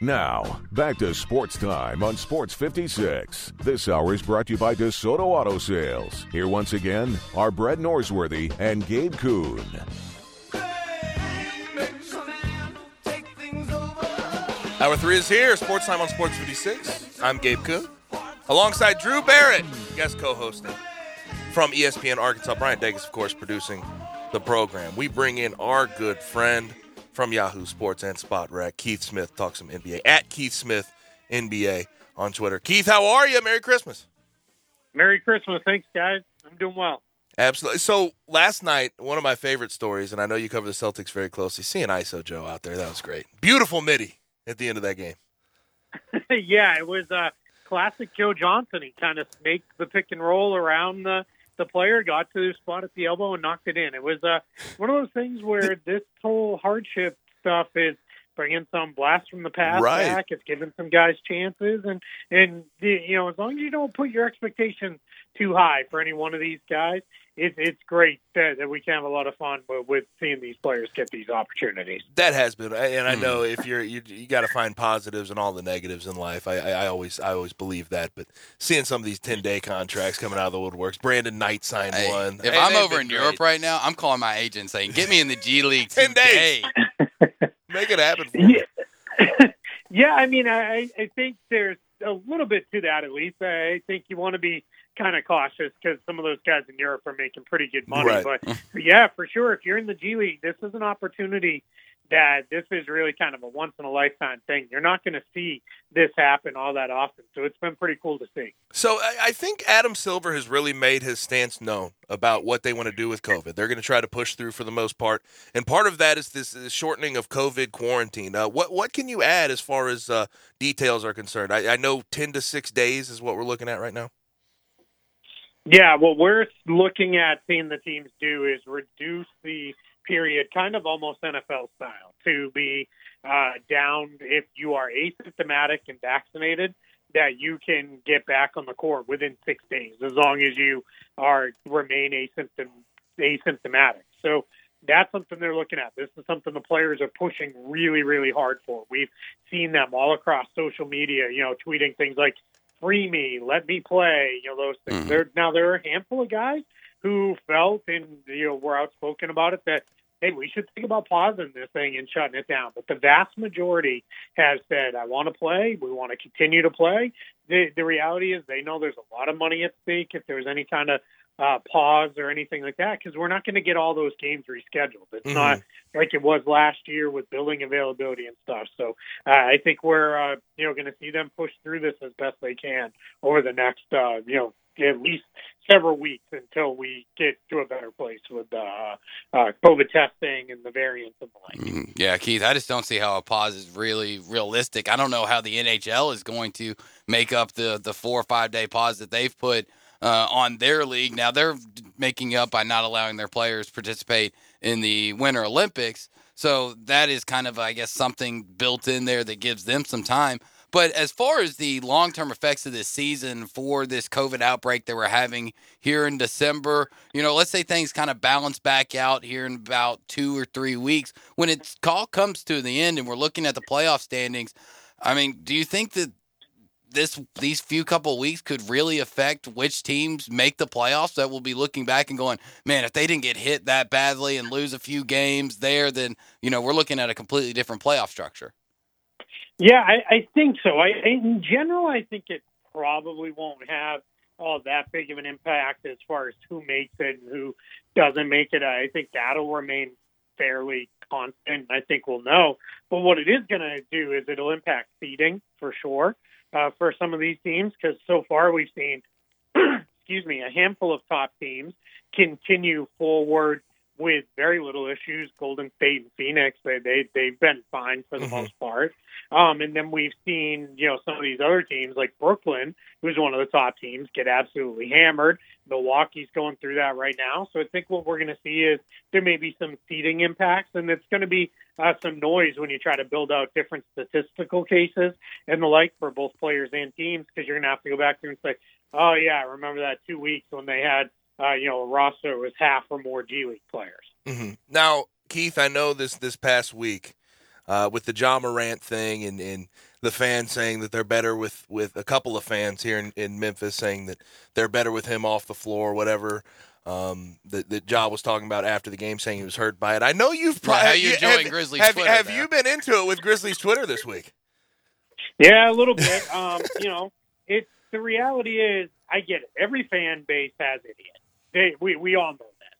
Now, back to sports time on Sports 56. This hour is brought to you by DeSoto Auto Sales. Here once again are Brett Norsworthy and Gabe Kuhn. Hour three is here. Sports time on Sports 56. I'm Gabe Kuhn. Alongside Drew Barrett, guest co hosting from ESPN Arkansas. Brian Degas, of course, producing the program. We bring in our good friend from Yahoo Sports and Spotrac, Keith Smith, talks some NBA at Keith Smith NBA on Twitter. Keith, how are you? Merry Christmas. Merry Christmas. Thanks, guys. I'm doing well. Absolutely. So last night, one of my favorite stories, and I know you cover the Celtics very closely. Seeing ISO Joe out there, that was great. Beautiful midi at the end of that game. yeah, it was a classic Joe Johnson. He kind of snaked the pick and roll around the the player, got to the spot at the elbow, and knocked it in. It was uh, one of those things where this whole hardship stuff is bringing some blast from the past Right. back. It's giving some guys chances, and and the, you know as long as you don't put your expectations too high for any one of these guys, it's it's great that, that we can have a lot of fun with, with seeing these players get these opportunities. That has been, and I Hmm. know if you're you, you got to find positives and all the negatives in life. I, I, I always I always believe that, but seeing some of these ten day contracts coming out of the woodworks, Brandon Knight signed Hey, one. if Hey, I'm over in great. Europe right now, I'm calling my agent saying, "Get me in the G League 10 days." make it happen. For me. Yeah, yeah. I mean, I, I think there's a little bit to that. At least I think you want to be kind of cautious because some of those guys in Europe are making pretty good money. Right. But, but yeah, for sure, if you're in the G League, this is an opportunity that this is really kind of a once in a lifetime thing. You're not going to see this happen all that often, so it's been pretty cool to see. So I, think Adam Silver has really made his stance known about what they want to do with COVID. They're going to try to push through for the most part, and part of that is this, shortening of COVID quarantine. Uh, what what can you add as far as uh, details are concerned? I, I know ten to six days is what we're looking at right now. Yeah, what we're looking at seeing the teams do is reduce the period, kind of almost NFL style, to be uh, down if you are asymptomatic and vaccinated, that you can get back on the court within six days, as long as you are remain asymptom, asymptomatic. So that's something they're looking at. This is something the players are pushing really, really hard for. We've seen them all across social media, you know, tweeting things like free me, let me play, you know, those things. Mhm. There now there are a handful of guys who felt and you know were outspoken about it that hey, we should think about pausing this thing and shutting it down. But the vast majority has said, I want to play, we want to continue to play. The the reality is they know there's a lot of money at stake if there's any kind of uh, pause or anything like that because we're not going to get all those games rescheduled. It's Mhm. not like it was last year with building availability and stuff. So uh, I think we're uh, you know going to see them push through this as best they can over the next uh, you know at least several weeks until we get to a better place with uh, uh, COVID testing and the variants and the like. Mhm. Yeah, Keith, I just don't see how a pause is really realistic. I don't know how the NHL is going to make up the the four or five day pause that they've put uh, on their league. Now they're making up by not allowing their players participate in the Winter Olympics. So that is kind of, I guess, something built in there that gives them some time. But as far as the long term effects of this season for this COVID outbreak that we're having here in December, you know, let's say things kind of balance back out here in about two or three weeks. When it all comes to the end and we're looking at the playoff standings, I mean, do you think that this these few couple weeks could really affect which teams make the playoffs that will be looking back and going, man, if they didn't get hit that badly and lose a few games there, then you know we're looking at a completely different playoff structure. Yeah, I, I think so. I, in general, I think it probably won't have all that big of an impact as far as who makes it and who doesn't make it. I think that'll remain fairly constant. I think we'll know. But what it is going to do is it'll impact seeding for sure uh, for some of these teams because so far we've seen, excuse me, a handful of top teams continue forward with very little issues. Golden State and Phoenix, they they they've been fine for the Mhm. most part. Um, and then we've seen, you know, some of these other teams like Brooklyn, who's one of the top teams, get absolutely hammered. Milwaukee's going through that right now. So I think what we're going to see is there may be some seeding impacts, and it's going to be uh, some noise when you try to build out different statistical cases and the like for both players and teams, because you're going to have to go back through and say, oh yeah, I remember that two weeks when they had, uh, you know, a roster was half or more G League players. hmm Now, Keith, I know this this past week, uh, with the Ja Morant thing and, and the fans saying that they're better with, with a couple of fans here in, in Memphis saying that they're better with him off the floor, whatever. Um, that, that Ja was talking about after the game, saying he was hurt by it. I know you've Yeah, how probably you enjoying Grizzlies have, Twitter have there? you been into it with Grizzlies Twitter this week? Yeah, a little bit. Um, you know, it's the reality is I get it. Every fan base has idiots. They, we we all know that,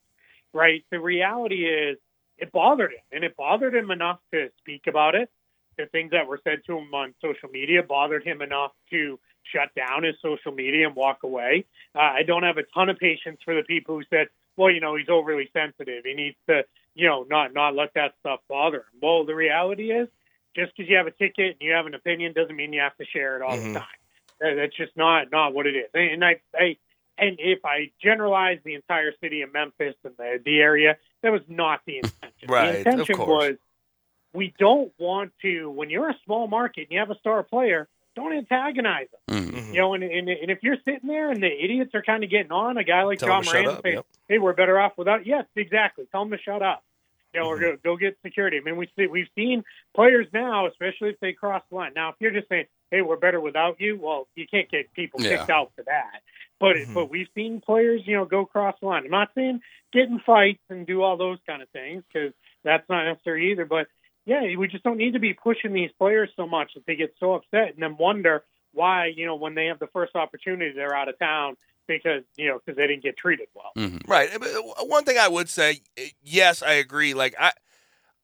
right? The reality is it bothered him, and it bothered him enough to speak about it. The things that were said to him on social media bothered him enough to shut down his social media and walk away. Uh, I don't have a ton of patience for the people who said, "Well, you know, he's overly sensitive. He needs to, you know, not not let that stuff bother him." Well, the reality is just because you have a ticket and you have an opinion doesn't mean you have to share it all Mhm. the time. That's just not not what it is. And I, I and if I generalize the entire city of Memphis and the the area, that was not the intention. Right, the intention course. was we don't want to when you're a small market and you have a star player, don't antagonize them. Mhm. Mhm. You know, and, and and if you're sitting there and the idiots are kind of getting on a guy like Tell John shut Moran up, saying, yep. "Hey, we're better off without." Yes, exactly. Tell them to shut up. You know, or Mm-hmm. go, go get security. I mean, we see we've seen players now, especially if they cross the line. Now, if you're just saying, "Hey, we're better without you," well, you can't get people Yeah. kicked out for that. But Mhm. but we've seen players, you know, go cross the line. I'm not saying get in fights and do all those kind of things because that's not necessary either. But yeah, we just don't need to be pushing these players so much that they get so upset and then wonder why, you know, when they have the first opportunity, they're out of town because you know because they didn't get treated well. Mhm. Right. One thing I would say, yes, I agree. Like I,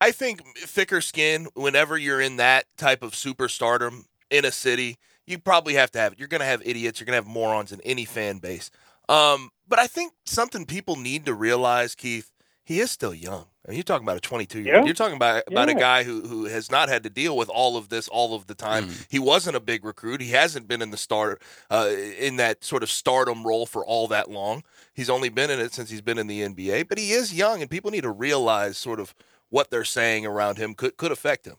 I think thicker skin. Whenever you're in that type of superstardom in a city, you probably have to have it. You're going to have idiots. You're going to have morons in any fan base. Um, but I think something people need to realize, Keith, he is still young. I mean, you're talking about a 22 year old. You're talking about about a guy who who has not had to deal with all of this all of the time. Mhm. He wasn't a big recruit. He hasn't been in the start uh, in that sort of stardom role for all that long. He's only been in it since he's been in the NBA. But he is young, and people need to realize sort of what they're saying around him could could affect him.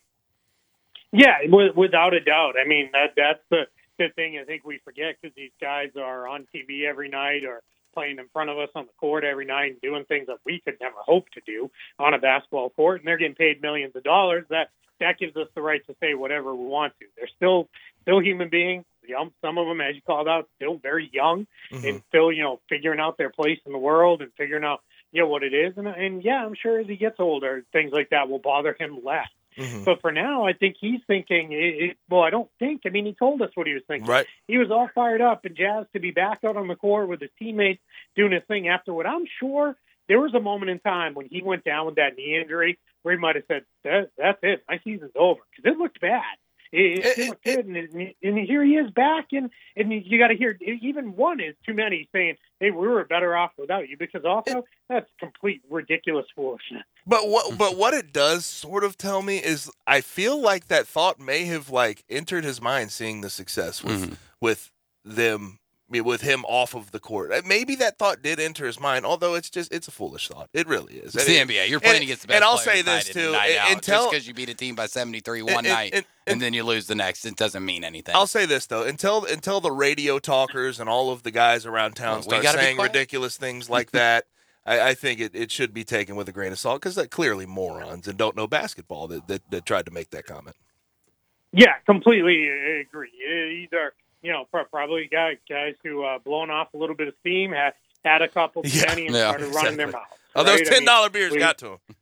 Yeah, wi- without a doubt. I mean, that that's the the thing I think we forget because these guys are on TV every night or playing in front of us on the court every night and doing things that we could never hope to do on a basketball court, and they're getting paid millions of dollars. That that gives us the right to say whatever we want to. They're still still human beings. Young, some of them, as you called out, still very young Mhm. and still, you know, figuring out their place in the world and figuring out, you know, what it is. And, and yeah, I'm sure as he gets older, things like that will bother him less. Mhm. But for now, I think he's thinking. It, well, I don't think. I mean, he told us what he was thinking. Right. He was all fired up and jazzed to be back out on the court with his teammates doing his thing. After what I'm sure there was a moment in time when he went down with that knee injury where he might have said, that, "That's it, my season's over," because it looked bad. It, it, It- didn't good, and, and, and here he is back, and and you got to hear even one is too many saying, "Hey, we were better off without you," because also that's complete ridiculous foolishness. But what but what it does sort of tell me is I feel like that thought may have like entered his mind seeing the success with Mhm. with them with him off of the court. Uh, Maybe that thought did enter his mind, although it's just it's a foolish thought. It really is. It's And the it- NBA. You're playing against the best and I'll say this, too, and night and- out. until- just because you beat a team by 73 one night and- then you lose the next, it doesn't mean anything. I'll say this though, until until the radio talkers and all of the guys around town Well, start saying ridiculous things like that, I, I think it, it should be taken with a grain of salt because they're clearly morons and don't know basketball that, that, that tried to make that comment. Yeah, completely agree. These are, you know, probably guys guys who uh, blown off a little bit of steam, had had a couple Yeah, penny and yeah, started running their exactly. mouth. Oh, those right? I ten mean, beers we- got to them.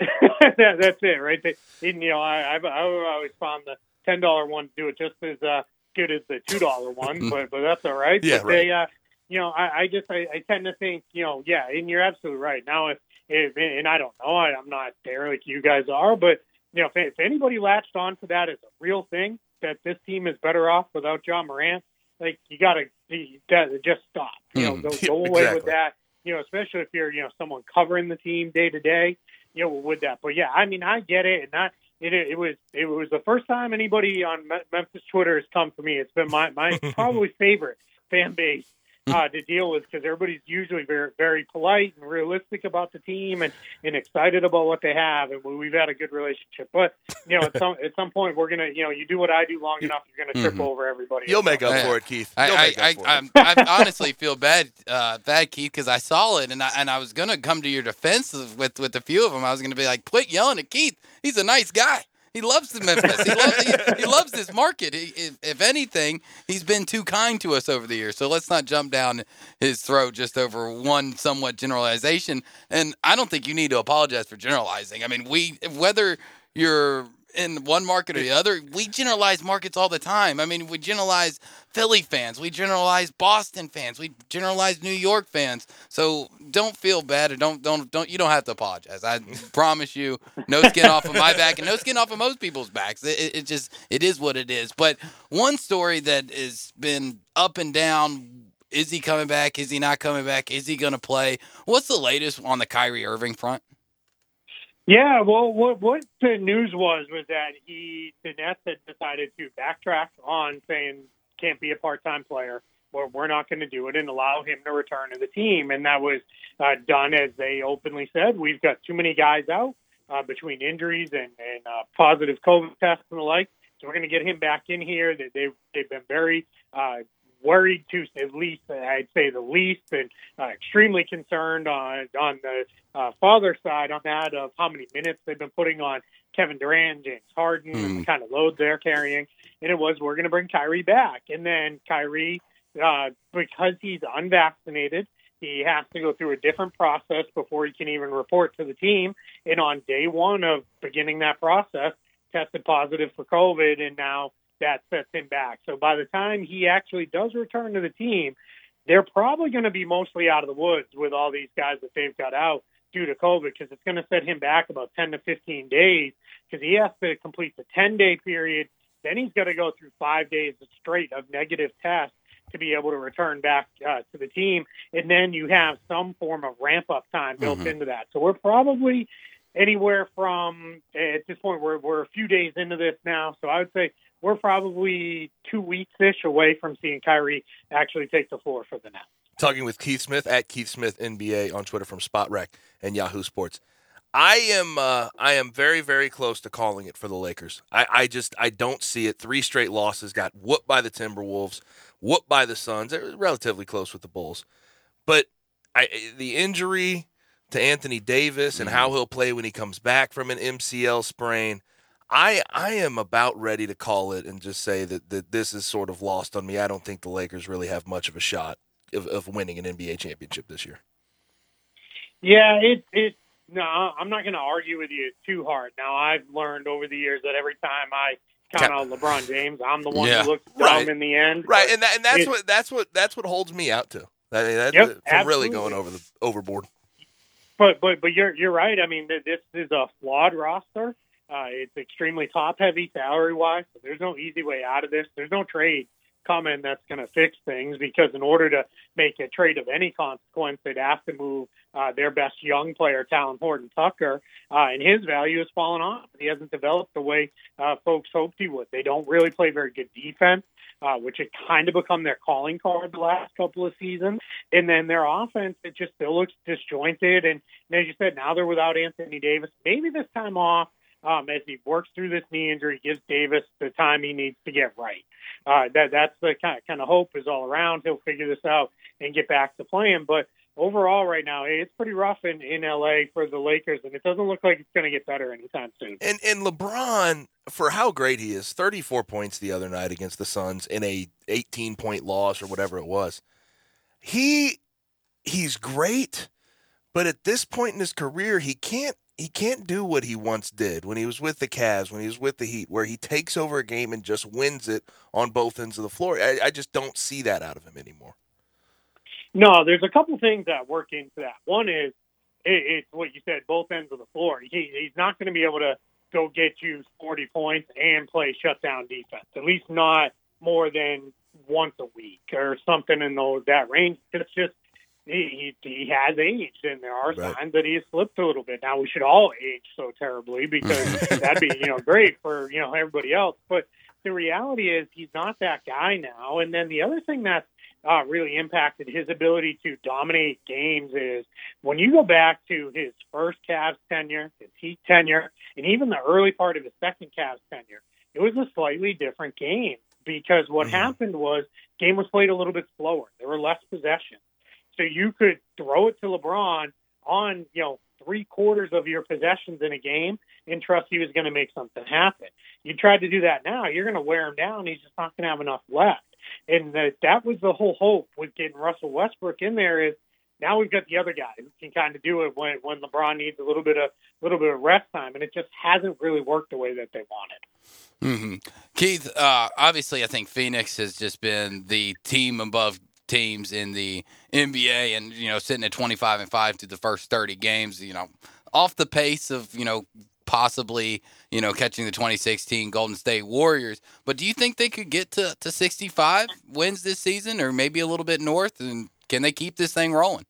that, that's it, right? They, you know, I, I've, I've always found the ten dollar ones do it just as uh, good as the two dollar one, but but that's all right. Yeah, but They, uh, you know, I, I just I, I tend to think, you know, yeah, and you're absolutely right. Now, if, if and I don't know, I, I'm not there like you guys are, but you know, if, if anybody latched on to that as a real thing, that this team is better off without Ja Morant, like you got to just stop. You know, Mhm. go, go away with that. You know, especially if you're you know someone covering the team day to day. You know, with that. But yeah, I mean, I get it, and I it it was it was the first time anybody on Memphis Twitter has come for me. It's been my my probably favorite fan base uh, to deal with because everybody's usually very very polite and realistic about the team and, and excited about what they have, and we- we've had a good relationship. But you know, at some at some point, we're gonna you know you do what I do long enough, you're gonna trip Mhm. over everybody. You'll make up for it, Keith. I, You'll I, make I, it. I honestly feel bad, uh, bad Keith, because I saw it and I and I was gonna come to your defense with with a few of them. I was gonna be like, quit yelling at Keith. He's a nice guy. He loves the Memphis. He loves he, he loves this market. He, if, if anything, he's been too kind to us over the years. So let's not jump down his throat just over one somewhat generalization. And I don't think you need to apologize for generalizing. I mean, we whether you're in one market or the other. We generalize markets all the time. I mean, we generalize Philly fans, we generalize Boston fans, we generalize New York fans. So don't feel bad or don't don't don't you don't have to apologize. I promise you, no skin off of my back and no skin off of most people's backs. It, it, it just it is what it is. But one story that has been up and down. Is he coming back? Is he not coming back? Is he going to play? What's the latest on the Kyrie Irving front? Yeah, well, what what the news was was that he the Nets had decided to backtrack on saying can't be a part time player. Or we're not going to do it and allow him to return to the team, and that was uh, done as they openly said. We've got too many guys out uh, between injuries and, and uh, positive COVID tests and the like. So we're going to get him back in here. They, they've they've been very uh, worried to at least I'd say the least, and uh, extremely concerned on on the uh, father side on that of how many minutes they've been putting on Kevin Durant, James Harden, mm. and the hmm. kind of load they're carrying. And it was we're going to bring Kyrie back, and then Kyrie uh, because he's unvaccinated. He has to go through a different process before he can even report to the team. And on day one of beginning that process, tested positive for COVID, and now that sets him back. So by the time he actually does return to the team, they're probably going to be mostly out of the woods with all these guys that they've got out due to COVID because it's going to set him back about 10 to 15 days because he has to complete the 10 day period. Then he's got to go through five days straight of negative tests to be able to return back uh, to the team. And then you have some form of ramp up time built mm-hmm. into that. So we're probably anywhere from, at this point, we're, we're a few days into this now. So I would say we're probably two weeks ish away from seeing Kyrie actually take the floor for the Nets. Talking with Keith Smith at Keith Smith NBA on Twitter from Spotrac and Yahoo Sports. I am uh, I am very very close to calling it for the Lakers. I, I just I don't see it. Three straight losses got whooped by the Timberwolves, whooped by the Suns. They're relatively close with the Bulls, but I, the injury to Anthony Davis and how mm-hmm. he'll play when he comes back from an MCL sprain. I I am about ready to call it and just say that, that this is sort of lost on me. I don't think the Lakers really have much of a shot of, of winning an NBA championship this year. Yeah, it it no, I'm not going to argue with you too hard. Now I've learned over the years that every time I count on LeBron James, I'm the one yeah. who looks dumb right. in the end. Right, and that, and that's what that's what that's what holds me out to. I mean, that's yep, from really going over the overboard. But but but you're you're right. I mean, this is a flawed roster. Uh, it's extremely top heavy salary wise. So there's no easy way out of this. There's no trade coming that's going to fix things because in order to make a trade of any consequence, they'd have to move uh, their best young player, Talen Horton Tucker, uh, and his value has fallen off. He hasn't developed the way uh, folks hoped he would. They don't really play very good defense. Uh, which had kind of become their calling card the last couple of seasons. And then their offense, it just still looks disjointed. And, and as you said, now they're without Anthony Davis. Maybe this time off, um, as he works through this knee injury, gives Davis the time he needs to get right. Uh, that that's the kind of, kind of hope is all around. He'll figure this out and get back to playing. But overall, right now, it's pretty rough in, in LA for the Lakers, and it doesn't look like it's going to get better anytime soon. And and LeBron, for how great he is, 34 points the other night against the Suns in a 18 point loss or whatever it was. He he's great, but at this point in his career, he can't he can't do what he once did when he was with the Cavs, when he was with the Heat, where he takes over a game and just wins it on both ends of the floor. I, I just don't see that out of him anymore. No, there's a couple things that work into that. One is it, it's what you said, both ends of the floor. He, he's not going to be able to go get you 40 points and play shutdown defense, at least not more than once a week or something in those that range. It's just he, he, he has aged, and there are right. signs that he has slipped a little bit. Now we should all age so terribly because that'd be you know great for you know everybody else. But the reality is he's not that guy now. And then the other thing that uh, really impacted his ability to dominate games is when you go back to his first Cavs tenure, his Heat tenure, and even the early part of his second Cavs tenure, it was a slightly different game because what mm-hmm. happened was game was played a little bit slower. There were less possessions. So you could throw it to LeBron on, you know, three quarters of your possessions in a game and trust he was going to make something happen. You tried to do that now, you're going to wear him down. He's just not going to have enough left. And that that was the whole hope with getting Russell Westbrook in there is now we've got the other guy who can kind of do it when when LeBron needs a little bit of little bit of rest time, and it just hasn't really worked the way that they wanted. Mm-hmm. Keith, uh, obviously, I think Phoenix has just been the team above teams in the NBA, and you know, sitting at twenty five and five through the first thirty games. You know, off the pace of you know possibly you know catching the 2016 Golden State Warriors. But do you think they could get to, to 65 wins this season, or maybe a little bit north? And can they keep this thing rolling?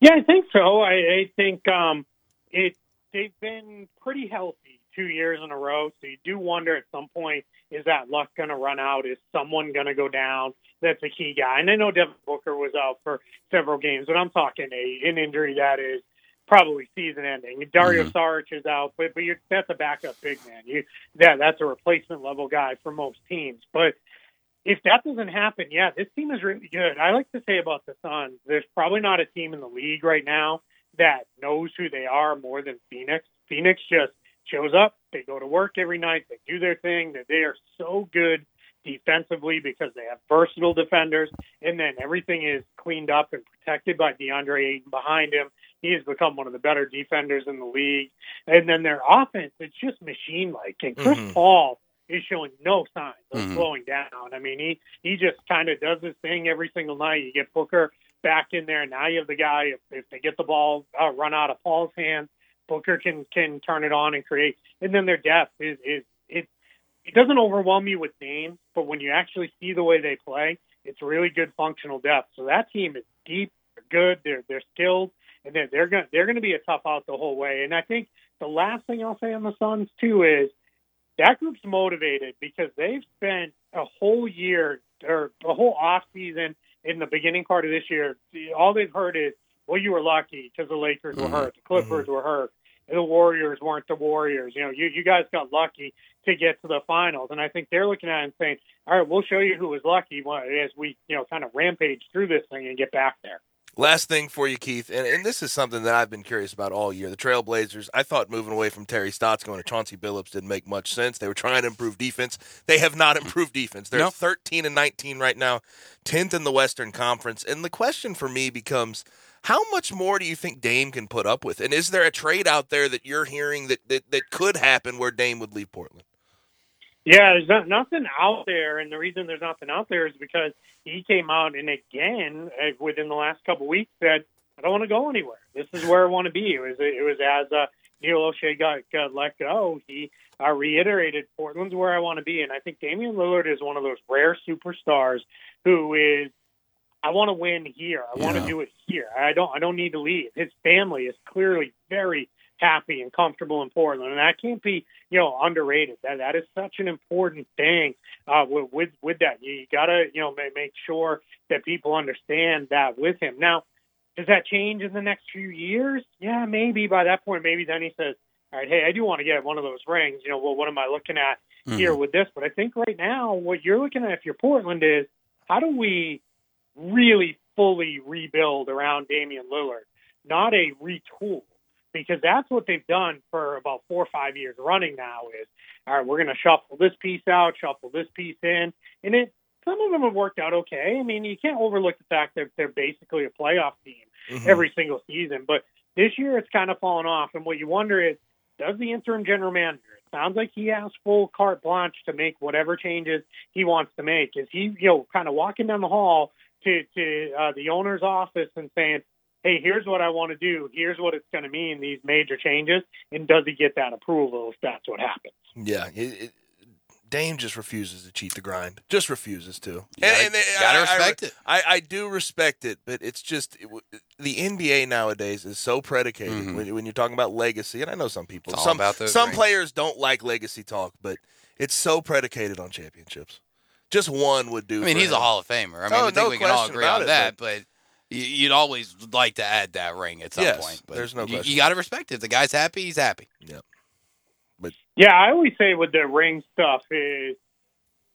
Yeah, I think so. I, I think um, it they've been pretty healthy two years in a row. So you do wonder at some point is that luck going to run out? Is someone going to go down? That's a key guy. And I know Devin Booker was out for several games, but I'm talking a an injury that is probably season ending. Dario mm-hmm. Saric is out, but but you're, that's a backup big man. You that that's a replacement level guy for most teams. But if that doesn't happen, yeah, this team is really good. I like to say about the Suns, there's probably not a team in the league right now that knows who they are more than Phoenix. Phoenix just shows up, they go to work every night, they do their thing, that they are so good defensively because they have versatile defenders, and then everything is cleaned up and protected by DeAndre Ayton behind him. He has become one of the better defenders in the league. And then their offense, it's just machine like. And Chris mm-hmm. Paul is showing no signs of mm-hmm. slowing down. I mean, he he just kind of does his thing every single night. You get Booker back in there. Now you have the guy. If, if they get the ball uh, run out of Paul's hands, Booker can can turn it on and create. And then their depth is is it it doesn't overwhelm you with names, but when you actually see the way they play, it's really good functional depth. So that team is deep, they're good, they're they're skilled, and they're they're gonna they're going to be a tough out the whole way. And I think the last thing I'll say on the Suns too is that group's motivated because they've spent a whole year or a whole off season in the beginning part of this year. All they've heard is, "Well, you were lucky because the Lakers were mm-hmm. hurt, the Clippers mm-hmm. were hurt, and the Warriors weren't the Warriors. You know, you you guys got lucky to get to the finals." And I think they're looking at it and saying, "All right, we'll show you who was lucky as we you know kind of rampage through this thing and get back there." Last thing for you, Keith, and, and this is something that I've been curious about all year. The Trailblazers, I thought moving away from Terry Stotts going to Chauncey Billups didn't make much sense. They were trying to improve defense. They have not improved defense. They're 13 and 19 right now, 10th in the Western Conference. And the question for me becomes how much more do you think Dame can put up with? And is there a trade out there that you're hearing that, that, that could happen where Dame would leave Portland? Yeah, there's not, nothing out there, and the reason there's nothing out there is because he came out and again uh, within the last couple weeks said, "I don't want to go anywhere. This is where I want to be." It was it was as uh, Neil Olshey got, got let go, he uh, reiterated, "Portland's where I want to be," and I think Damian Lillard is one of those rare superstars who is, "I want to win here. I want to do it here. I don't I don't need to leave." His family is clearly very happy and comfortable in Portland, and that can't be you know underrated. That that is such an important thing uh, with, with with that. You, you got to you know make sure that people understand that with him. Now, does that change in the next few years? Yeah, maybe. By that point, maybe then he says, "All right, hey, I do want to get one of those rings. You know, well, what am I looking at mm-hmm. here with this?" But I think right now, what you're looking at if you're Portland is how do we really fully rebuild around Damian Lillard, not a retool because that's what they've done for about four or five years running now is all right we're going to shuffle this piece out shuffle this piece in. And it some of them have worked out okay. I mean you can't overlook the fact that they're basically a playoff team mm-hmm. every single season. But this year it's kind of fallen off. And what you wonder is does the interim general manager it sounds like he has full carte blanche to make whatever changes he wants to make. Is he you know kind of walking down the hall to to uh, the owner's office and saying hey, here's what I want to do. Here's what it's going to mean, these major changes. And does he get that approval if that's what happens? Yeah. It, it, Dame just refuses to cheat the grind. Just refuses to. and, and, gotta I, respect I, it. I, I do respect it, but it's just it, the NBA nowadays is so predicated mm-hmm. when, when, you're talking about legacy. And I know some people, some some rings. players don't like legacy talk, but it's so predicated on championships. Just one would do. I mean, he's him. a Hall of Famer. I mean, oh, I think no we can all agree on it, that, but, but you'd always like to add that ring at some yes, point. But there's no you, you got to respect it. If the guy's happy, he's happy. Yeah. But yeah, I always say with the ring stuff is,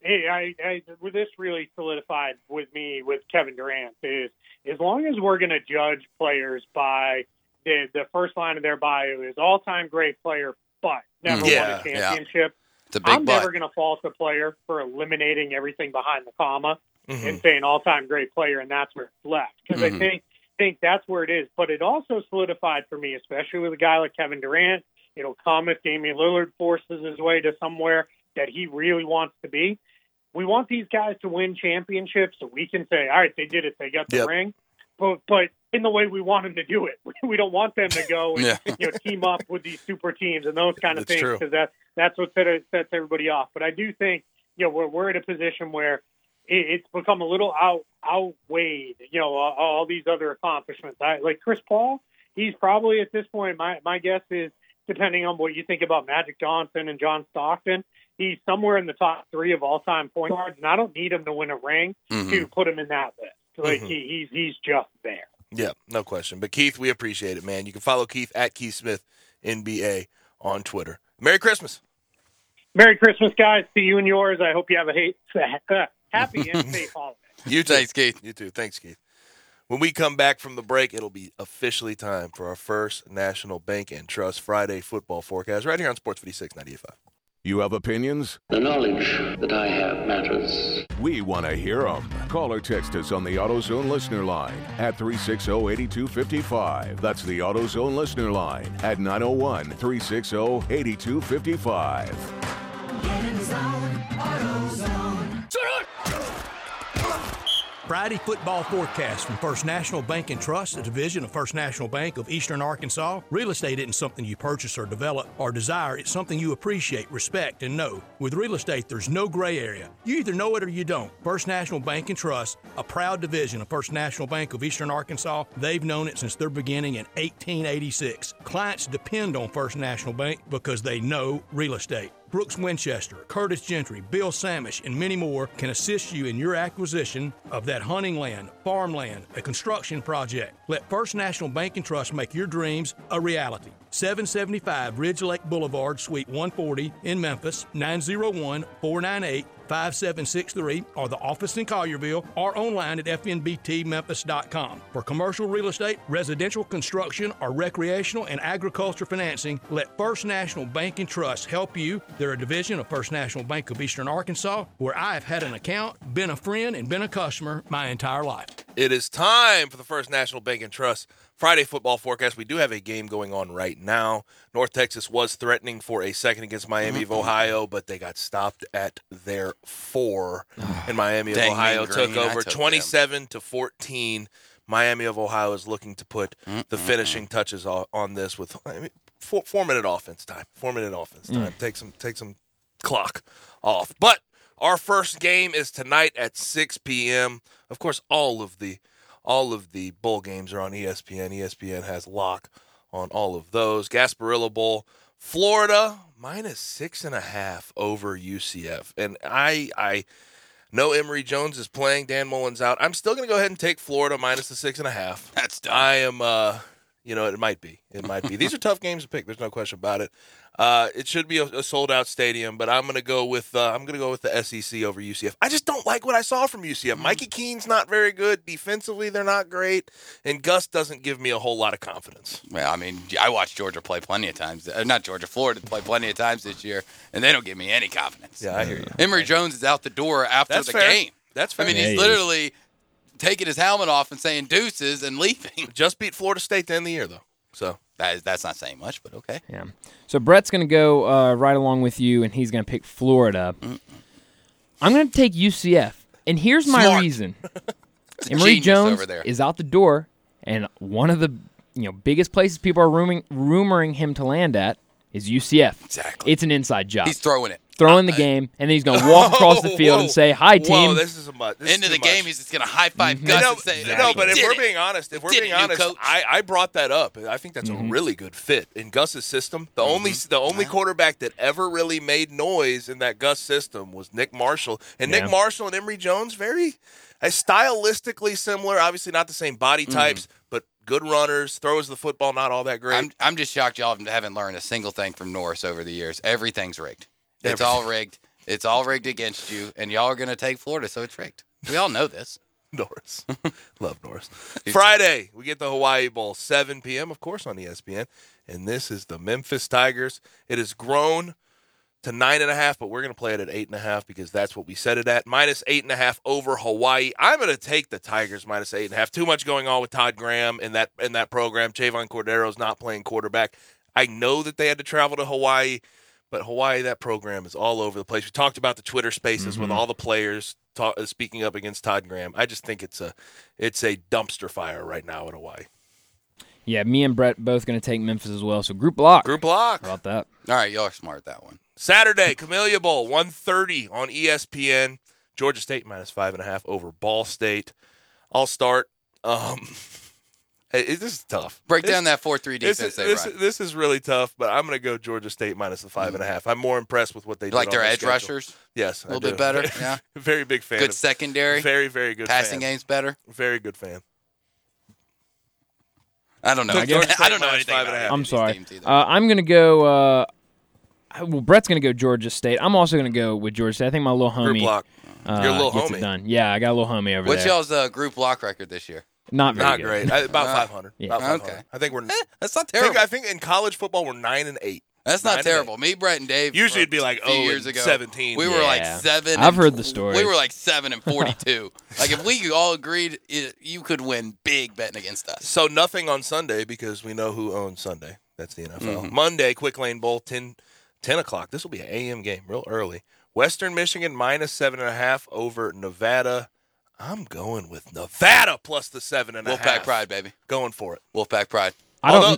hey, I, I with this really solidified with me with Kevin Durant is as long as we're going to judge players by the the first line of their bio is all time great player, but never Mm. won Yeah, a yeah. championship. It's a big I'm butt. never going to fault a player for eliminating everything behind the comma Mhm. and saying all time great player, and that's where it's left. Because Mhm. I think think that's where it is. But it also solidified for me, especially with a guy like Kevin Durant. You know, Thomas, Damian Lillard forces his way to somewhere that he really wants to be. We want these guys to win championships so we can say, all right, they did it, they got the Yep. ring. But but in the way we want them to do it, we don't want them to go and Yeah. you know team up with these super teams and those kind of That's things because that that's what set, sets everybody off. But I do think you know we're we're in a position where it, it's become a little out outweighed. You know all, all these other accomplishments. I, like Chris Paul, he's probably at this point. My my guess is depending on what you think about Magic Johnson and John Stockton, he's somewhere in the top three of all time point guards, and I don't need him to win a ring Mhm. to put him in that list. Like Mhm. he, he's he's just there. Yeah, no question. But Keith, we appreciate it, man. You can follow Keith at Keith Smith NBA on Twitter. Merry Christmas. Merry Christmas, guys. See you and yours. I hope you have a ha- happy and safe holiday. You too. Thanks, Keith. You too. Thanks, Keith. When we come back from the break, it'll be officially time for our first National Bank and Trust Friday football forecast right here on Sports 56 98.5. You have opinions? The knowledge that I have matters. We want to hear them. Call or text us on the AutoZone listener line at 360 8255. That's the AutoZone listener line at 901 360 8255. Friday football forecast from First National Bank and Trust, a division of First National Bank of Eastern Arkansas. Real estate isn't something you purchase or develop or desire, it's something you appreciate, respect, and know. With real estate, there's no gray area. You either know it or you don't. First National Bank and Trust, a proud division of First National Bank of Eastern Arkansas, they've known it since their beginning in 1886. Clients depend on First National Bank because they know real estate. Brooks Winchester, Curtis Gentry, Bill Samish, and many more can assist you in your acquisition of that hunting land, farmland, a construction project. Let First National Bank and Trust make your dreams a reality. 775 Ridge Lake Boulevard, Suite 140 in Memphis, 901 498 5763 or the office in Collierville or online at fnbtmemphis.com. For commercial real estate, residential construction, or recreational and agriculture financing, let First National Bank and Trust help you. They're a division of First National Bank of Eastern Arkansas where I've had an account, been a friend, and been a customer my entire life. It is time for the First National Bank and Trust Friday football forecast. We do have a game going on right now. North Texas was threatening for a second against Miami of mm-hmm. Ohio, but they got stopped at their four. And Miami of Dang, Ohio Mean took Green, over took them. 27 to 14. Miami of Ohio is looking to put the finishing touches on, this with I mean, four, four minute offense time. Four minute offense time. Mm. Take some take some clock off. But our first game is tonight at 6 p.m. Of course, all of the all of the bowl games are on ESPN. ESPN has lock on all of those. Gasparilla Bowl, Florida minus six and a half over UCF, and I I know Emory Jones is playing. Dan Mullen's out. I'm still going to go ahead and take Florida minus the six and a half. That's dumb. I am, uh, you know, it might be. It might be. These are tough games to pick. There's no question about it. Uh, it should be a, a sold out stadium, but I'm gonna go with uh, I'm gonna go with the SEC over UCF. I just don't like what I saw from UCF. Mikey Keene's not very good defensively. They're not great, and Gus doesn't give me a whole lot of confidence. Well, I mean, I watched Georgia play plenty of times. Uh, not Georgia, Florida play plenty of times this year, and they don't give me any confidence. Yeah, I hear you. Emory Jones is out the door after That's the fair. game. That's fair. I fair. mean, Yeah, he's he literally taking his helmet off and saying deuces and leaving. just beat Florida State to end the year though. So That is, that's not saying much, but okay. Yeah. So Brett's going to go uh, right along with you, and he's going to pick Florida. I'm going to take UCF, and here's my Smart. reason. It's Emory Jones over there. is out the door, and one of the you know biggest places people are rumoring, rumoring him to land at is UCF. Exactly. It's an inside job. He's throwing it. Throwing the game, and then he's going to walk across the field and say, "Hi, Whoa, team." this is a much. This Into is the too game, much. he's just going to high five You Gus know, and say, no, but if "Did we're it." being honest, if we're Did it, being new honest, coach. I, I brought that up. I think that's a mm-hmm. really good fit in Gus's system. The only mm-hmm. the only quarterback that ever really made noise in that Gus system was Nick Marshall, and Yeah. Nick Marshall and Emory Jones very uh, stylistically similar. Obviously, not the same body mm. types, but good runners. Throws the football not all that great. I'm, I'm just shocked y'all haven't learned a single thing from Norris over the years. Everything's rigged. It's all rigged. It's all rigged against you, and y'all are going to take Florida, so it's rigged. We all know this. Norris. Love Norris. Friday, we get the Hawaii Bowl, 7 p.m., of course, on ESPN. And this is the Memphis Tigers. It has grown to nine and a half, but we're going to play it at eight and a half because that's what we set it at. Minus eight and a half over Hawaii. I'm going to take the Tigers minus eight and a half. Too much going on with Todd Graham in that in that program. Chevan Cordeiro's not playing quarterback. I know that they had to travel to Hawaii, but Hawaii, that program is all over the place. We talked about the Twitter Spaces with all the players talk, uh, speaking up against Todd Graham. I just think it's a it's a dumpster fire right now in Hawaii. Yeah, me and Brett both going to take Memphis as well. So group block. Group block. How about that? All right, y'all are smart that one. Saturday, Camellia Bowl, 130 on ESPN. Georgia State minus five and a half over Ball State. I'll start. Um, hey, this is tough. Break This- down that four three This defense is, this, this is really tough, but I'm going to go Georgia State minus the five and a half. I'm more impressed with what they You did like on their the edge schedule. rushers, Yes, a little do. bit better. Very, Yeah, very big fan. good of- secondary, Very, very good passing fan. game's better. Very good fan. I don't know. Took Georgia I don't know anything. Five about and a half. I'm sorry. Uh, I'm going to go. Uh, well, Brett's going to go Georgia State. I'm also going to go with Georgia State. I think my little Group homie block. uh, Your little homie. done. Yeah, I got a little homie over What's there. y'all's uh, group block record this year? Not very Not good. great. I, about Uh, 500. yeah. About 500. Okay. I think we're. Eh, that's not I think, terrible. I think in college football we're nine and eight. That's nine not and terrible. Me, Brett, and Dave. Usually it'd be like a few 0 years ago. 17. We were like Yeah. seven. I've and heard the story. We were like seven and forty-two. like if we all agreed, it, you could win big betting against us. So nothing on Sunday because we know who owns Sunday. That's the NFL. Mm-hmm. Monday, Quick Lane Bowl, 10, 10 o'clock. This will be an AM game, real early. Western Michigan minus seven and a half over Nevada. I'm going with Nevada plus the seven and a half. Wolfpack Pride, baby. Going for it. Wolfpack Pride. I don't. Although-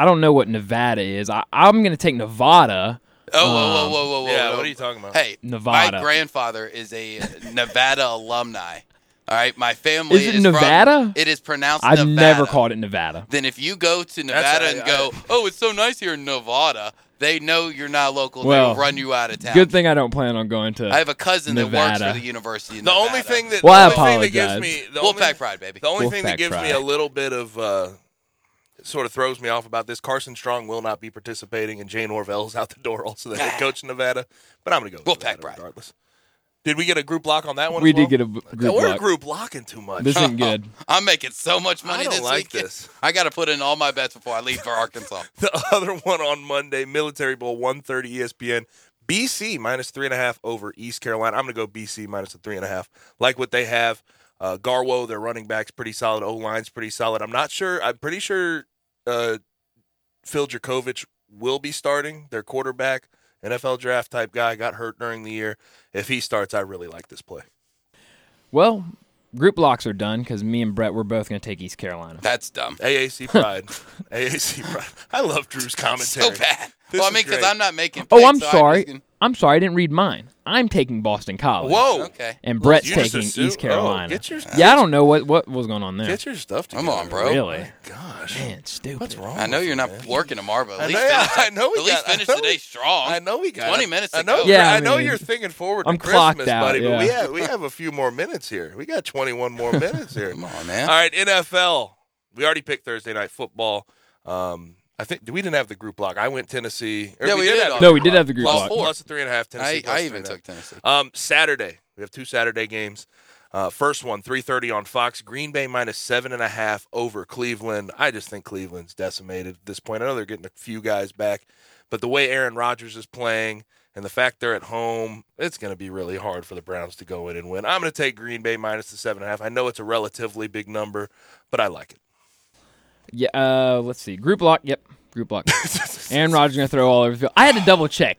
I don't know what Nevada is. I, I'm going to take Nevada. Oh, whoa, whoa, Um, whoa, whoa, whoa! yeah, whoa. what are you talking about? Hey, Nevada. My grandfather is a Nevada alumni. All right, my family Is it from- Nevada? it is pronounced. I've Nevada. never called it Nevada. Then if you go to Nevada I- and go, oh, it's so nice here in Nevada, they know you're not local. Well, They'll run you out of town. Good thing I don't plan on going to. I have a cousin that works for the University. Of The Nevada. only thing that Well, I the only thing that gives me the Wolfpack only, Pride, baby. the only thing that Wolfpack gives me a little bit of uh, sort of throws me off about this. Carson Strong will not be participating, and Jay Norvell's out the door, also the head coach of Nevada. But I'm going to go with Wolfpack Nevada Pride. regardless. Did we get a group lock on that one? we as well? did get a b- group We're block. group locking too much. This isn't good. I'm making so much money I don't this like weekend. this. I got to put in all my bets before I leave for Arkansas. the other one on Monday, Military Bowl, 130 ESPN. BC minus three and a half over East Carolina. I'm going to go BC minus the three and a half. Like what they have. Uh, Garwo, their running back's pretty solid. O line's pretty solid. I'm not sure. I'm pretty sure uh, Phil Jurkovec will be starting. Their quarterback, NFL draft type guy, got hurt during the year. If he starts, I really like this play. Well, group blocks are done because me and Brett we're both going to take East Carolina. That's dumb. AAC Pride. AAC Pride. I love Drew's commentary. So bad. This well, I mean, because. I'm not making. Oh, I'm so I sorry. just can- I'm sorry. I didn't read mine. I'm taking Boston College. Whoa. Okay. And Brett's You taking assume- East oh, Carolina. get your- yeah, I don't know what what was going on there. Get your stuff together. Come on, bro. Really? Gosh. Man, stupid. What's wrong? I know you're not man? working tomorrow, but at I least know- finish, I know we at least got- finish know today strong. I know we got 20 it. minutes I to know. go. Yeah, I, I know you're thinking forward I'm Christmas, clocked out, buddy. But we have we have a few more minutes here. We got 21 more minutes here. Come on, man. All right, NFL. We already picked Thursday night football. Um, I think we didn't have the group block. I went Tennessee. Yeah, we did have No, we did have the group Plus block. four. Plus the three and a half. Tennessee. I, I even and a half. took Tennessee. Um, Saturday. We have two Saturday games. Uh, first one, 3:30 on Fox. Green Bay minus seven and a half over Cleveland. I just think Cleveland's decimated at this point. I know they're getting a few guys back, but the way Aaron Rodgers is playing and the fact they're at home, it's going to be really hard for the Browns to go in and win. I'm going to take Green Bay minus the seven and a half. I know it's a relatively big number, but I like it. Yeah. Uh, let's see. Group block. Yep. Group block. Aaron Rodgers going to throw all over the field. I had to double check.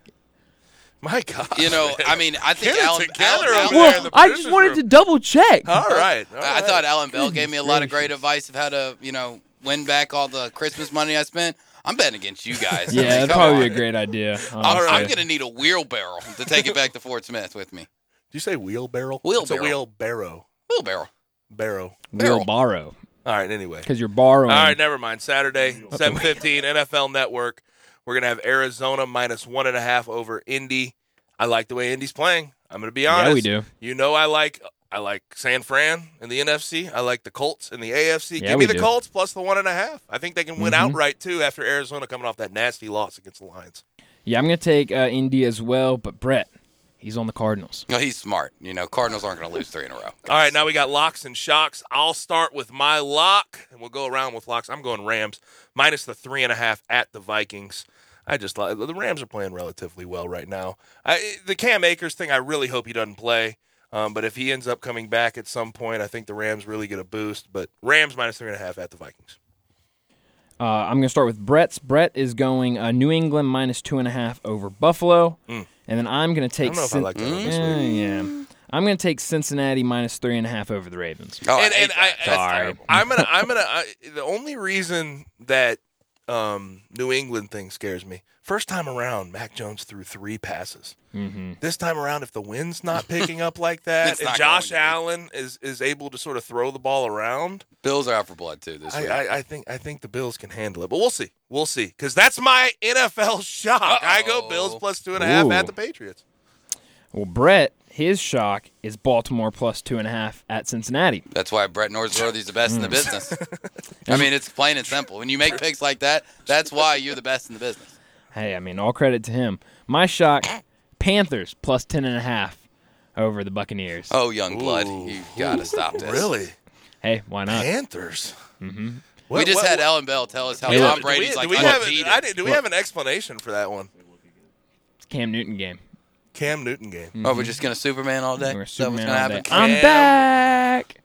My God, You know, I mean, I think Get it Alan, together Alan, over Alan- there in the I just wanted room. to double check. All right. all I right. thought Alan Bell gave me a lot of great advice of how to, you know, win back all the Christmas money I spent. I'm betting against you guys. I Yeah, mean, that'd probably on. be a great idea. I'm. I'm gonna need a wheelbarrow to take it back to Fort Smith with me. Did you say wheelbarrow? Wheelbarrow. It's a Wheelbarrow. wheelbarrow. Wheelbarrow. Barrow. We'll borrow All right. Anyway. because you're borrowing. All right, never mind. Saturday, seven fifteen, NFL Network. We're gonna have Arizona minus one and a half over Indy. I like the way Indy's playing. I'm gonna be honest. Yeah, we do. You know, I like I like San Fran in the NFC. I like the Colts in the AFC. Yeah, Give me the do. Colts plus the one and a half. I think they can win Mhm. outright too after Arizona coming off that nasty loss against the Lions. Yeah, I'm going to take uh, Indy as well. But Brett, He's on the Cardinals. No, he's smart. You know, Cardinals aren't going to lose three in a row. All right, now we got locks and shocks. I'll start with my lock, and we'll go around with locks. I'm going Rams minus the three and a half at the Vikings. I just like the Rams are playing relatively well right now. I, the Cam Akers thing, I really hope he doesn't play. Um, but if he ends up coming back at some point, I think the Rams really get a boost. But Rams minus three and a half at the Vikings. Uh, I'm going to start with Brett's. Brett is going uh, New England minus two and a half over Buffalo, and then I'm going to take. Mm. don't know if I like that one this Eh, yeah, I'm going to take Cincinnati minus three and a half over the Ravens. Oh, and I hate and I, that. That's Sorry. terrible. I'm gonna I'm gonna I, the only reason that um, New England thing scares me. First time around, Mac Jones threw three passes. Mm-hmm. This time around, if the wind's not picking up like that, and Josh going to be. Allen is is able to sort of throw the ball around, Bills are out for blood too this I, week. I, I think I think the Bills can handle it. But we'll see, we'll see, because that's my NFL shock. I go Uh-oh. Bills plus two and a half Ooh. at the Patriots. Well, Brett, his shock is Baltimore plus two and a half at Cincinnati. That's why Brett Norsworthy's the best in the business. I mean, it's plain and simple. When you make picks like that, that's why you're the best in the business. Hey, I mean, all credit to him. My shock, Panthers plus ten and a half over the Buccaneers. Oh, young blood, Ooh. you gotta stop this. Really, Hey, why not? Panthers. Mm-hmm. We just had Alan Bell tell us how Hey, Tom look, do Brady's we, like do we have, undefeated. I did- do we have an explanation for that one? It's Cam Newton game. Cam Newton game. Oh, we're just gonna Superman all day. We're Is that what's Superman gonna all day. I'm back.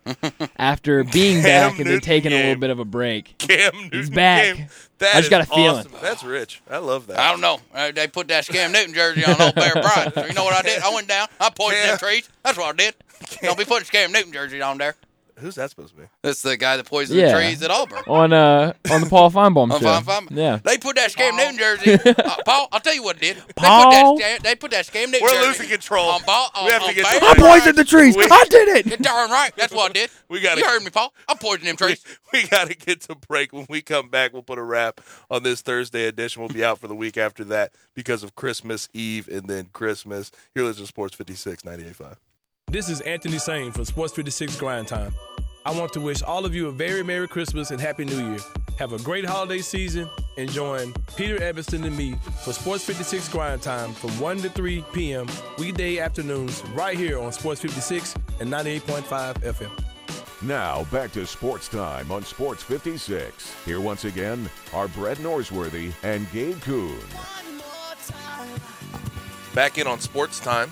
After being Cam back and then Newton taking a little game. bit of a break. Cam Newton back. game. That I just is got a feeling. awesome. That's rich. I love that. I don't know. Uh, they put that Cam Newton jersey on old Bear Bryant. So you know what I did? I went down. I poisoned Cam- them trees. That's what I did. Don't be putting Cam Newton jersey on there. Who's that supposed to be? That's the guy that poisoned Yeah. the trees at Auburn. On uh on the Paul Finebaum On show. Fine Fine. Yeah. They put that Scam Newton jersey. Uh, Paul, I'll tell you what it did. They Paul? put that, they put that Scam Newton We're jersey losing control. On ball, on, We have to on get Bear to- I Bryant. poisoned the trees. We- I did it. You're it. darn right. That's what I did. We gotta- You heard me, Paul. I poisoned them We, trees. we got to get to break. When we come back, we'll put a wrap on this Thursday edition. We'll be out for the week after that because of Christmas Eve and then Christmas. Here, listen to Sports 56, 98.5. This is Anthony Sane from Sports 56 Grind Time. I want to wish all of you a very Merry Christmas and Happy New Year. Have a great holiday season and join Peter Evanston and me for Sports 56 Grind Time from 1 to 3 p.m. weekday afternoons right here on Sports 56 and 98.5 FM. Now back to sports time on Sports 56. Here once again are Brett Norsworthy and Gabe Kuhn. Back in on Sports Time.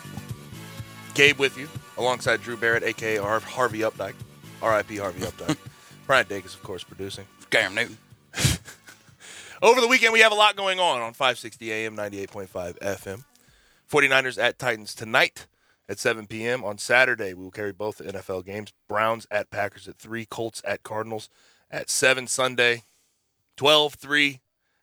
Gabe with you, alongside Drew Barrett, a.k.a. Harvey Updike. R.I.P. Harvey Updike. Brian Davis, of course, producing. Cam Newton. Over the weekend, we have a lot going on on 560 AM, 98.5 FM. 49ers at Titans tonight at 7 p.m. On Saturday, we will carry both the NFL games. Browns at Packers at 3, Colts at Cardinals at 7 Sunday, 12, 3,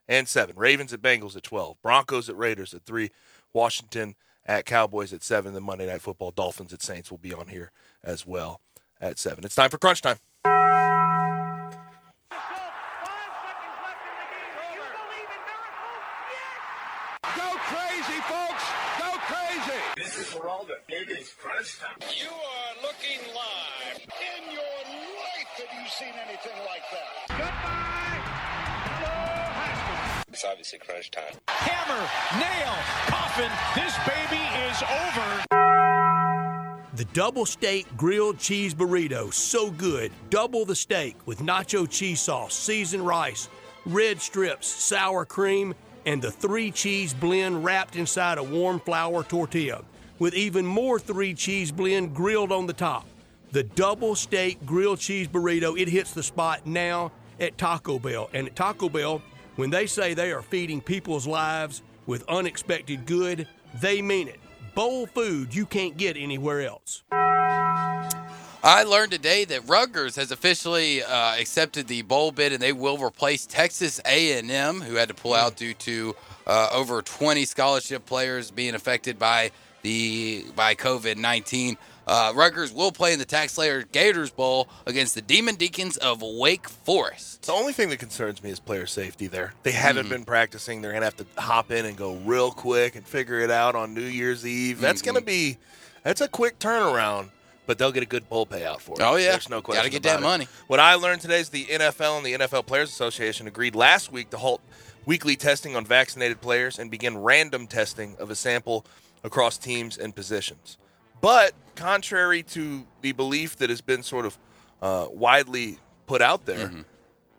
and 7. Ravens at Bengals at 12. Broncos at Raiders at 3. Washington at Cowboys at 7. Then Monday Night Football, Dolphins at Saints will be on here as well at 7. It's time for crunch time. Go crazy, folks! Go crazy! This is Geraldo. It is crunch time. You are looking live. In your life have you seen anything like that? Goodbye, Hello, Haskins. It's obviously crunch time. Hammer, nail, coffin. This baby is over. The double steak grilled cheese burrito, so good. Double the steak with nacho cheese sauce, seasoned rice, red strips, sour cream, and the three cheese blend wrapped inside a warm flour tortilla, with even more three cheese blend grilled on the top. The double steak grilled cheese burrito, it hits the spot now at Taco Bell. And at Taco Bell, when they say they are feeding people's lives with unexpected good, they mean it. Bowl food you can't get anywhere else. I learned today that Rutgers has officially uh, accepted the bowl bid, and they will replace Texas A&M, who had to pull out due to uh, over 20 scholarship players being affected by the by COVID 19. Uh, Rutgers will play in the TaxSlayer Gators Bowl against the Demon Deacons of Wake Forest. The only thing that concerns me is player safety there. They haven't Mm-hmm. been practicing. They're going to have to hop in and go real quick and figure it out on New Year's Eve. That's Mm-hmm. going to be that's a quick turnaround, but they'll get a good bowl payout for it. Oh, yeah. There's no question. Gotta get that it. money. What I learned today is the NFL and the NFL Players Association agreed last week to halt weekly testing on vaccinated players and begin random testing of a sample across teams and positions. But contrary to the belief that has been sort of uh, widely put out there,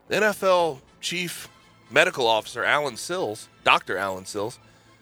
the NFL chief medical officer Alan Sills, Dr. Alan Sills,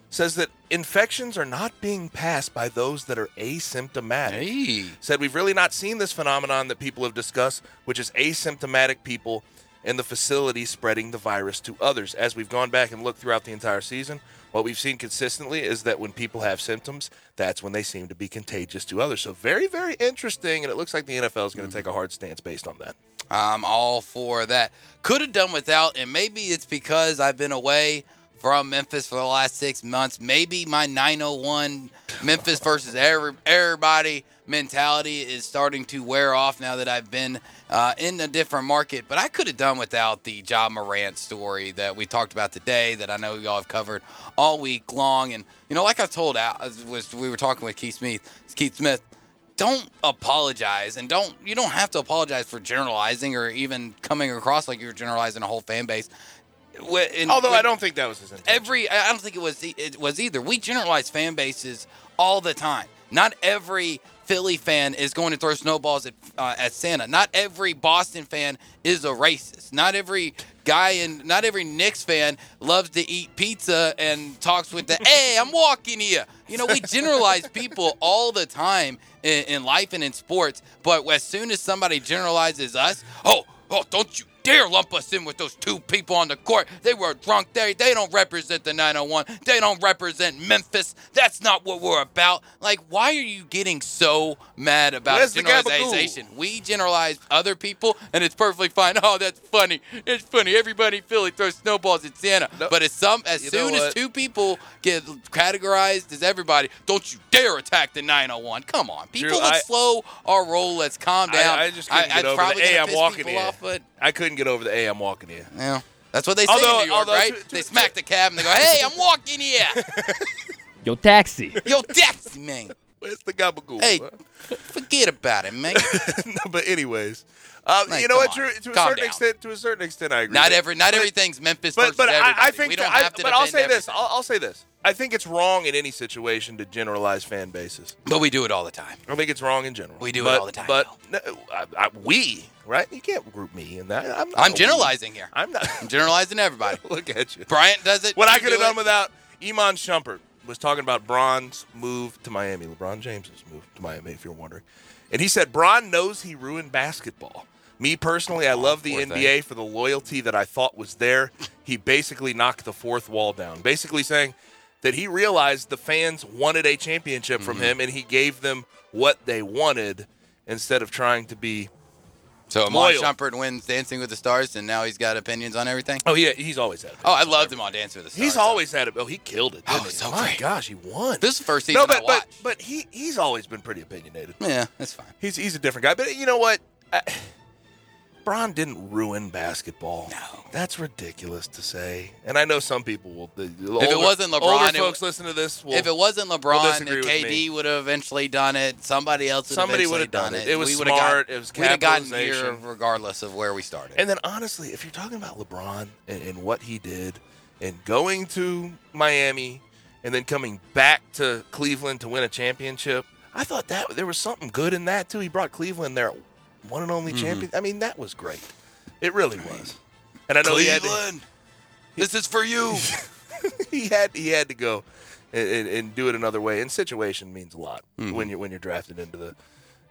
says that infections are not being passed by those that are asymptomatic. Hey. Said we've really not seen this phenomenon that people have discussed, which is asymptomatic people in the facility spreading the virus to others. As we've gone back and looked throughout the entire season, what we've seen consistently is that when people have symptoms, that's when they seem to be contagious to others. So very, very interesting, and it looks like the NFL is going to mm-hmm. take a hard stance based on that. I'm all for that. Could have done without, and maybe it's because I've been away from Memphis for the last six months. Maybe my 901 Memphis versus every, everybody mentality is starting to wear off now that I've been uh, in a different market. But I could have done without the Ja Morant story that we talked about today, that I know y'all have covered all week long. And you know, like I told Al, was we were talking with Keith Smith. Keith Smith don't apologize and don't you don't have to apologize for generalizing or even coming across like you're generalizing a whole fan base. And- Although I don't think that was his intention. every I don't think it was it was either. We generalize fan bases all the time. Not every Philly fan is going to throw snowballs at uh, at Santa. Not every Boston fan is a racist. Not every guy and not every Knicks fan loves to eat pizza and talks with the "Hey, I'm walking here." You know, we generalize people all the time in, in life and in sports. But as soon as somebody generalizes us, oh, oh, don't you dare lump us in with those two people on the court. They were drunk. They they don't represent the 901. They don't represent Memphis. That's not what we're about. Like, why are you getting so mad about Where's generalization? We generalize other people, and it's perfectly fine. Oh, that's funny. It's funny. Everybody in Philly throws snowballs at Santa. No. But as some as You soon as two people get categorized as everybody, don't you dare attack the 901. Come on, people. Drew, let's I- slow our roll. Let's calm down. I, I just couldn't get it's over the "Hey, I'm walking here." off, but I couldn't get over the "Hey, I'm walking here." yeah, that's what they say Although- in New York, although right? to- to- they smack the cab and they go, "Hey, I'm walking here, Yo, taxi. yo, taxi man. Where's the gabagool? Hey, forget about it, man. no, but anyways, uh, Like, you know what? on. Drew, to a certain down. extent, to a certain extent, I agree. not every, not but- everything's Memphis But versus but I, everybody. I think we don't that- I- have to But I'll defend say this. everything. I'll, I'll say this. I think it's wrong in any situation to generalize fan bases. but we do it all the time. I think it's wrong in general. We do it all the time, But no, I, I, we, right? You can't group me in that. I'm, not I'm we. generalizing here. I'm not. I'm generalizing everybody. Look at you. Bryant does it. What I could have do done it. without Iman Shumpert was talking about Bron's move to Miami. LeBron James's move to Miami, if you're wondering. And he said Braun knows he ruined basketball. Me personally, I love the poor NBA for the loyalty that I thought was there. He basically knocked the fourth wall down, basically saying that he realized the fans wanted a championship from Mm-hmm. him, and he gave them what they wanted instead of trying to be. So Iman. Shumpert wins Dancing with the Stars, and now he's got opinions on everything. Oh yeah, he's always had it. Oh, I loved him on Dancing with the Stars. He's always had it. Oh, he killed it. Oh, he? so My great. gosh, he won. This is the first season no, but I but but he he's always been pretty opinionated. yeah, that's fine. He's he's a different guy. But you know what? I, Bron didn't ruin basketball. No. that's ridiculous to say. And I know some people will. The, the If it wasn't LeBron, older folks listen to this. Will, if it wasn't LeBron, KD would have eventually done it. Somebody else would Somebody would have done done it. it. It was we smart. Got, It was we'd have gotten here regardless of where we started. And then honestly, if you're talking about LeBron and, and what he did, and going to Miami, and then coming back to Cleveland to win a championship, I thought that there was something good in that too. He brought Cleveland their one and Mm-hmm. only champion. I mean, that was great. It really was. And I know he had to, Cleveland, this is for you. he had he had to go and, and, and do it another way. And situation means a lot Mm-hmm. when you're when you're drafted into the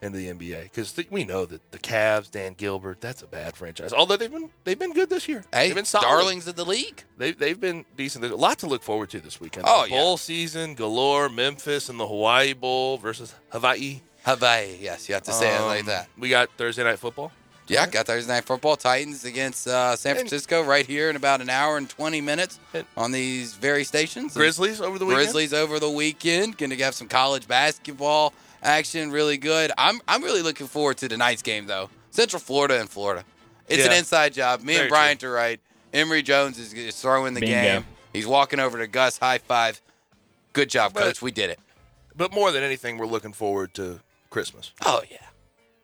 into the NBA because we know that the Cavs, Dan Gilbert, that's a bad franchise. Although they've been they've been good this year. hey, they've been solid. darlings of the league. They they've been decent. There's a lot to look forward to this weekend. Oh, yeah. bowl season galore. Memphis and the Hawaii Bowl versus Hawaii. Hawaii, yes, you have to say it like Um, that. We got Thursday night football. Yeah, got Thursday night football. Titans against uh, San And- Francisco right here in about an hour and twenty minutes And- on these very stations. And Grizzlies over the weekend. Grizzlies over the weekend. Going to have some college basketball action. Really good. I'm I'm really looking forward to tonight's game though. Central Florida and Florida. It's an Yeah. inside job. Me Very and Brian are right. Emory Jones is, is throwing the Bingo. game. He's walking over to Gus. High five. Good job, But- coach. We did it. But more than anything, we're looking forward to Christmas Oh yeah.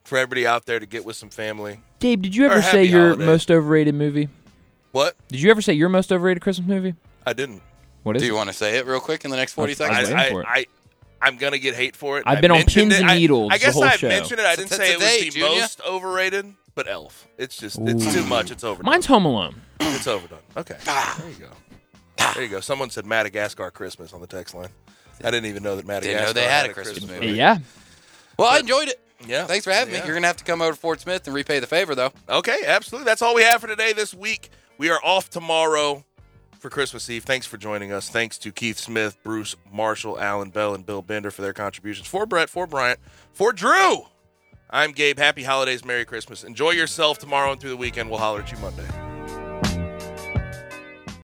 for everybody out there to get with some family. Gabe, did you ever say your holidays. most overrated movie? What? Did you ever say your most overrated Christmas movie? I didn't. What is Do you it? want to say it real quick in the next forty I- I- seconds? waiting I, for it. I, I'm gonna get hate for it. I've I been on pins and needles I, the guess whole I show. mentioned it. I didn't T- say it was the Junior. most overrated, but Elf. It's just it's too much. It's overdone. Mine's Home Alone. It's overdone. Okay. Ah. There you go. There you go. Someone said Madagascar Christmas on the text line. I didn't even know that Madagascar Didn't know they had a Christmas movie. Yeah. Well, I enjoyed it. Yeah. Thanks for having Yeah. me. You're gonna have to come over to Fort Smith and repay the favor, though. Okay, absolutely. That's all we have for today this week. We are off tomorrow for Christmas Eve. Thanks for joining us. Thanks to Keith Smith, Bruce Marshall, Alan Bell, and Bill Bender for their contributions. For Brett, for Bryant, for Drew. I'm Gabe. Happy holidays, Merry Christmas. Enjoy yourself tomorrow and through the weekend. We'll holler at you Monday.